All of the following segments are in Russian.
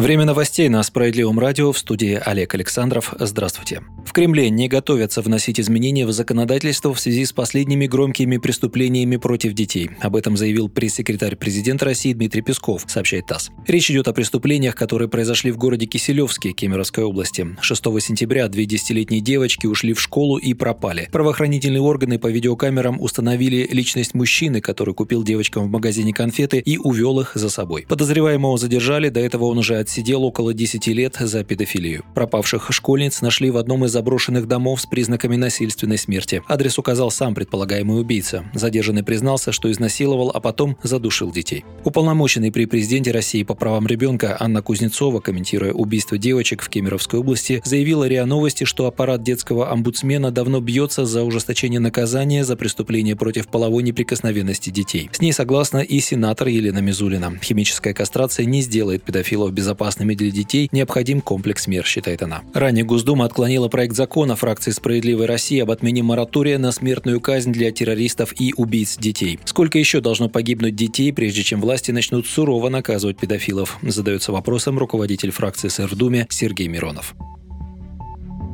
Время новостей на Справедливом радио в студии Олег Александров. Здравствуйте. В Кремле не готовятся вносить изменения в законодательство в связи с последними громкими преступлениями против детей. Об этом заявил пресс-секретарь президента России Дмитрий Песков, сообщает ТАСС. Речь идет о преступлениях, которые произошли в городе Киселевске Кемеровской области. 6 сентября две десятилетние девочки ушли в школу и пропали. Правоохранительные органы по видеокамерам установили личность мужчины, который купил девочкам в магазине конфеты и увел их за собой. Подозреваемого задержали, до этого он уже отсидел около 10 лет за педофилию. Пропавших школьниц нашли в одном из заброшенных домов с признаками насильственной смерти. Адрес указал сам предполагаемый убийца. Задержанный признался, что изнасиловал, а потом задушил детей. Уполномоченный при президенте России по правам ребенка Анна Кузнецова, комментируя убийство девочек в Кемеровской области, заявила РИА Новости, что аппарат детского омбудсмена давно бьется за ужесточение наказания за преступление против половой неприкосновенности детей. С ней согласна и сенатор Елена Мизулина. Химическая кастрация не сделает педофилов безопасными безопасными для детей, необходим комплекс мер, считает она. Ранее Госдума отклонила проект закона фракции «Справедливой России» об отмене моратория на смертную казнь для террористов и убийц детей. Сколько еще должно погибнуть детей, прежде чем власти начнут сурово наказывать педофилов? Задается вопросом руководитель фракции СР в Думе Сергей Миронов.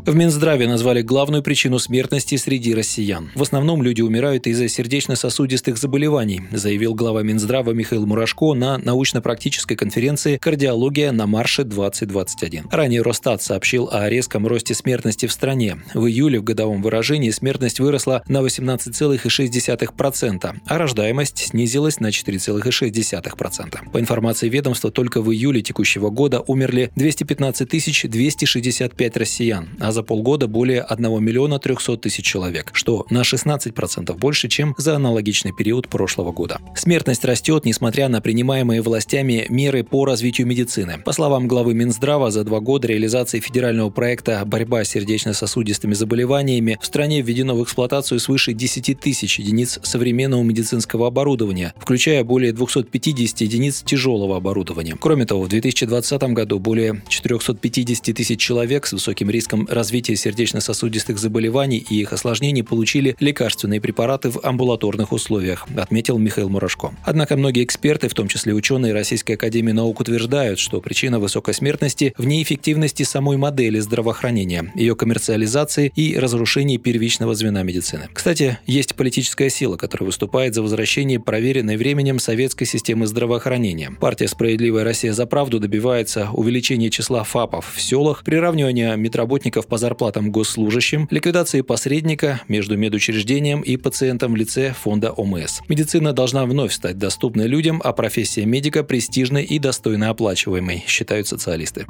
В Минздраве назвали главную причину смертности среди россиян. В основном люди умирают из-за сердечно-сосудистых заболеваний, заявил глава Минздрава Михаил Мурашко на научно-практической конференции «Кардиология на марше-2021». Ранее Росстат сообщил о резком росте смертности в стране. В июле в годовом выражении смертность выросла на 18,6%, а рождаемость снизилась на 4,6%. По информации ведомства, только в июле текущего года умерли 215 265 россиян, а за полгода более 1 миллиона 300 тысяч человек, что на 16% больше, чем за аналогичный период прошлого года. Смертность растет, несмотря на принимаемые властями меры по развитию медицины. По словам главы Минздрава, за два года реализации федерального проекта «Борьба с сердечно-сосудистыми заболеваниями» в стране введено в эксплуатацию свыше 10 тысяч единиц современного медицинского оборудования, включая более 250 единиц тяжелого оборудования. Кроме того, в 2020 году более 450 тысяч человек с высоким риском развития развития сердечно-сосудистых заболеваний и их осложнений получили лекарственные препараты в амбулаторных условиях, отметил Михаил Мурашко. Однако многие эксперты, в том числе ученые Российской Академии Наук, утверждают, что причина высокой смертности в неэффективности самой модели здравоохранения, ее коммерциализации и разрушении первичного звена медицины. Кстати, есть политическая сила, которая выступает за возвращение проверенной временем советской системы здравоохранения. Партия «Справедливая Россия за правду» добивается увеличения числа ФАПов в селах, приравнивания медработников по по зарплатам госслужащим, ликвидации посредника между медучреждением и пациентом в лице фонда ОМС. Медицина должна вновь стать доступной людям, а профессия медика престижной и достойно оплачиваемой, считают социалисты.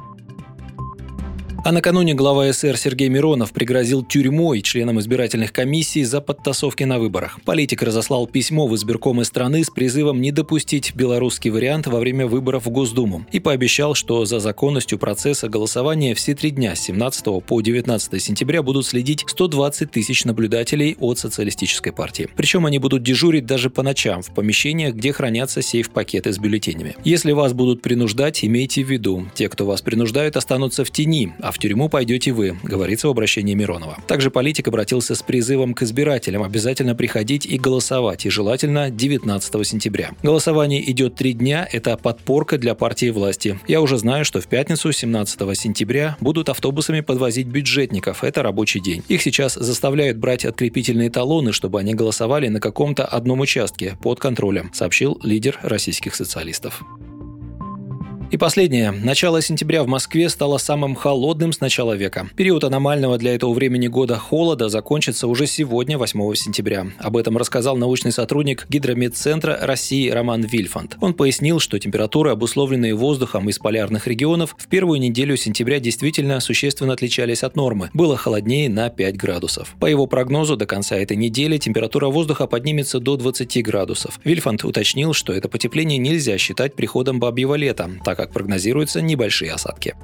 А накануне глава СР Сергей Миронов пригрозил тюрьмой членам избирательных комиссий за подтасовки на выборах. Политик разослал письмо в избиркомы страны с призывом не допустить белорусский вариант во время выборов в Госдуму и пообещал, что за законностью процесса голосования все три дня с 17 по 19 сентября будут следить 120 тысяч наблюдателей от социалистической партии. Причем они будут дежурить даже по ночам в помещениях, где хранятся сейф-пакеты с бюллетенями. Если вас будут принуждать, имейте в виду, те, кто вас принуждают, останутся в тени, а в тюрьму пойдете вы, говорится в обращении Миронова. Также политик обратился с призывом к избирателям обязательно приходить и голосовать, и желательно 19 сентября. Голосование идет три дня, это подпорка для партии власти. Я уже знаю, что в пятницу, 17 сентября, будут автобусами подвозить бюджетников, это рабочий день. Их сейчас заставляют брать открепительные талоны, чтобы они голосовали на каком-то одном участке под контролем, сообщил лидер российских социалистов. И последнее. Начало сентября в Москве стало самым холодным с начала века. Период аномального для этого времени года холода закончится уже сегодня, 8 сентября. Об этом рассказал научный сотрудник Гидрометцентра России Роман Вильфанд. Он пояснил, что температуры, обусловленные воздухом из полярных регионов, в первую неделю сентября действительно существенно отличались от нормы. Было холоднее на 5 градусов. По его прогнозу, до конца этой недели температура воздуха поднимется до 20 градусов. Вильфанд уточнил, что это потепление нельзя считать приходом бабьего лета, как прогнозируются небольшие осадки.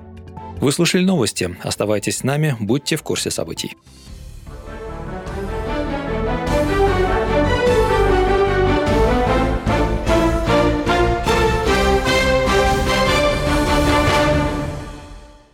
Вы слушали новости. Оставайтесь с нами, будьте в курсе событий.